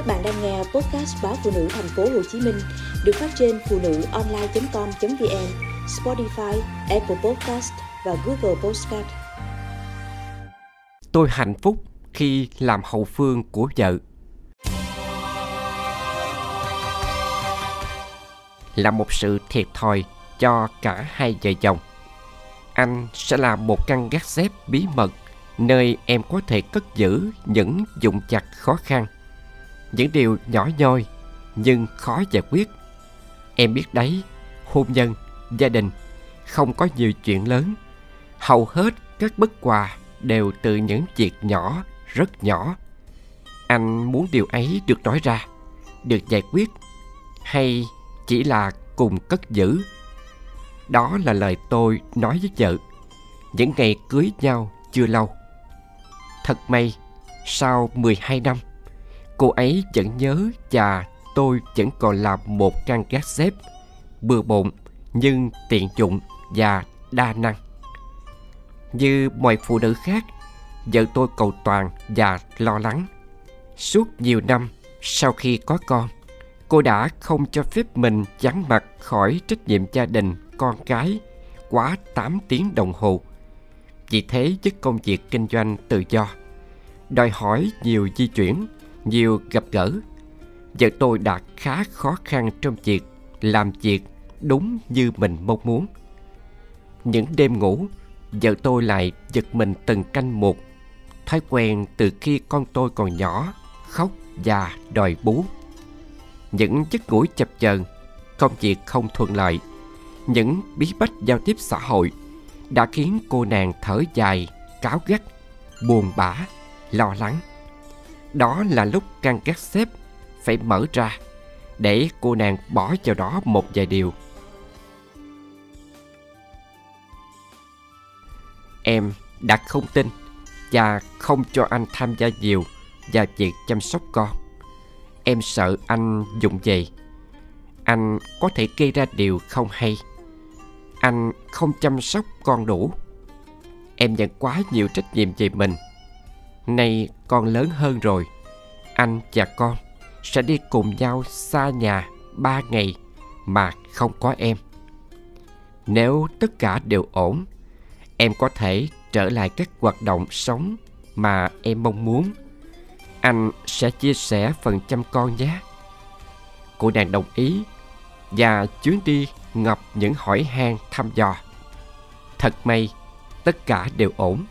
Các bạn đang nghe podcast báo phụ nữ thành phố Hồ Chí Minh được phát trên phụ nữ online.com.vn, Spotify, Apple Podcast và Google Podcast. Tôi hạnh phúc khi làm hậu phương của vợ. Là một sự thiệt thòi cho cả hai vợ chồng. Anh sẽ là một căn gác xếp bí mật nơi em có thể cất giữ những dụng chặt khó khăn những điều nhỏ nhoi, nhưng khó giải quyết. Em biết đấy, hôn nhân, gia đình, không có nhiều chuyện lớn. Hầu hết các bất quà đều từ những việc nhỏ, rất nhỏ. Anh muốn điều ấy được nói ra, được giải quyết, hay chỉ là cùng cất giữ? Đó là lời tôi nói với vợ, những ngày cưới nhau chưa lâu. Thật may, sau 12 năm cô ấy vẫn nhớ và tôi vẫn còn là một căn gác xếp, bừa bộn nhưng tiện dụng và đa năng. Như mọi phụ nữ khác, vợ tôi cầu toàn và lo lắng. Suốt nhiều năm sau khi có con, cô đã không cho phép mình vắng mặt khỏi trách nhiệm gia đình con cái quá 8 tiếng đồng hồ. Vì thế với công việc kinh doanh tự do, đòi hỏi nhiều di chuyển nhiều gặp gỡ. Vợ tôi đã khá khó khăn trong việc làm việc đúng như mình mong muốn. Những đêm ngủ, vợ tôi lại giật mình từng canh một, thói quen từ khi con tôi còn nhỏ khóc và đòi bú. Những giấc ngủ chập chờn, công việc không thuận lợi, những bí bách giao tiếp xã hội đã khiến cô nàng thở dài cáo gắt, buồn bã, lo lắng đó là lúc căn gác xếp phải mở ra để cô nàng bỏ vào đó một vài điều. Em đã không tin và không cho anh tham gia nhiều vào việc chăm sóc con. Em sợ anh dùng về. Anh có thể gây ra điều không hay. Anh không chăm sóc con đủ. Em nhận quá nhiều trách nhiệm về mình Nay con lớn hơn rồi. Anh và con sẽ đi cùng nhau xa nhà ba ngày mà không có em. Nếu tất cả đều ổn, Em có thể trở lại các hoạt động sống mà em mong muốn. Anh sẽ chia sẻ phần chăm con nhé. Cô nàng đồng ý Và chuyến đi ngập những hỏi han thăm dò. Thật may, tất cả đều ổn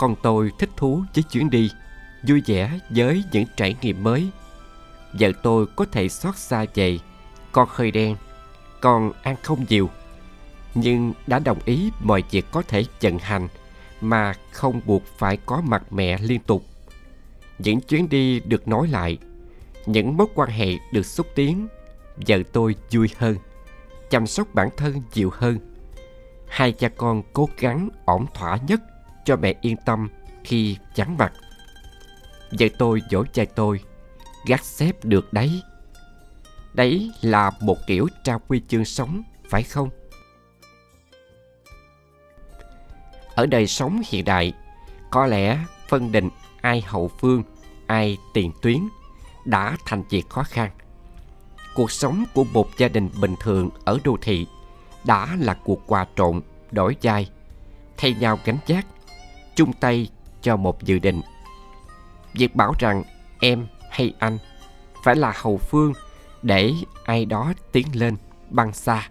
con tôi thích thú với chuyến đi, vui vẻ với những trải nghiệm mới. Vợ tôi có thể xót xa về, con hơi đen, con ăn không nhiều. Nhưng đã đồng ý mọi việc có thể vận hành mà không buộc phải có mặt mẹ liên tục. Những chuyến đi được nói lại, những mối quan hệ được xúc tiến, vợ tôi vui hơn, chăm sóc bản thân nhiều hơn. Hai cha con cố gắng ổn thỏa nhất cho mẹ yên tâm khi chán mặt. Vợ tôi dỗ chai tôi, gác xếp được đấy. Đấy là một kiểu trao quy chương sống, phải không? Ở đời sống hiện đại, có lẽ phân định ai hậu phương, ai tiền tuyến đã thành việc khó khăn. Cuộc sống của một gia đình bình thường ở đô thị đã là cuộc quà trộn, đổi vai, thay nhau gánh vác chung tay cho một dự định. Việc bảo rằng em hay anh phải là hậu phương để ai đó tiến lên băng xa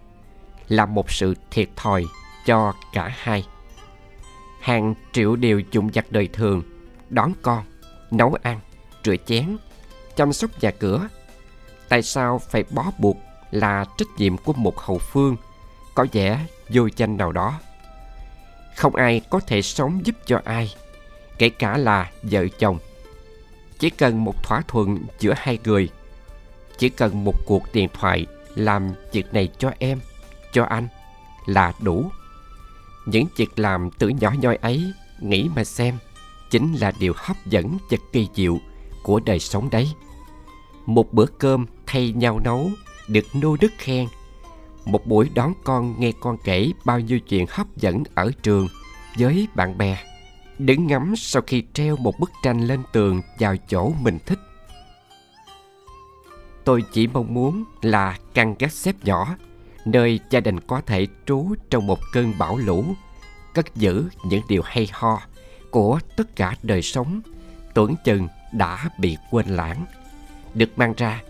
là một sự thiệt thòi cho cả hai. Hàng triệu điều dụng vặt đời thường, đón con, nấu ăn, rửa chén, chăm sóc nhà cửa. Tại sao phải bó buộc là trách nhiệm của một hậu phương có vẻ vô danh nào đó? Không ai có thể sống giúp cho ai, kể cả là vợ chồng. Chỉ cần một thỏa thuận giữa hai người, chỉ cần một cuộc điện thoại làm việc này cho em, cho anh là đủ. Những việc làm từ nhỏ nhoi ấy, nghĩ mà xem, chính là điều hấp dẫn và kỳ diệu của đời sống đấy. Một bữa cơm thay nhau nấu, được nô đức khen một buổi đón con nghe con kể bao nhiêu chuyện hấp dẫn ở trường với bạn bè. Đứng ngắm sau khi treo một bức tranh lên tường vào chỗ mình thích. Tôi chỉ mong muốn là căn gác xếp nhỏ nơi gia đình có thể trú trong một cơn bão lũ, cất giữ những điều hay ho của tất cả đời sống tưởng chừng đã bị quên lãng, được mang ra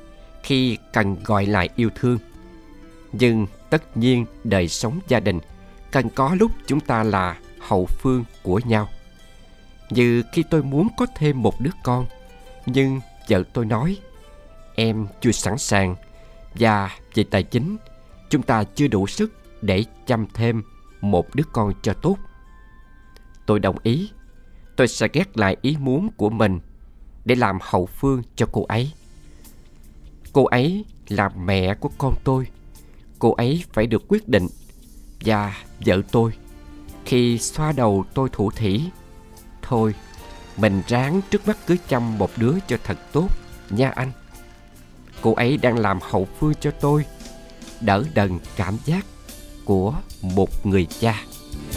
khi cần gọi lại yêu thương. Nhưng tất nhiên đời sống gia đình cần có lúc chúng ta là hậu phương của nhau. Như khi tôi muốn có thêm một đứa con, nhưng vợ tôi nói em chưa sẵn sàng và về tài chính chúng ta chưa đủ sức để chăm thêm một đứa con cho tốt. Tôi đồng ý, tôi sẽ ghét lại ý muốn của mình để làm hậu phương cho cô ấy. Cô ấy là mẹ của con tôi, cô ấy phải được quyết định và vợ tôi khi xoa đầu tôi thủ thỉ. Thôi, mình ráng trước mắt cứ chăm một đứa cho thật tốt nha anh. Cô ấy đang làm hậu phương cho tôi Đỡ đần cảm giác của một người cha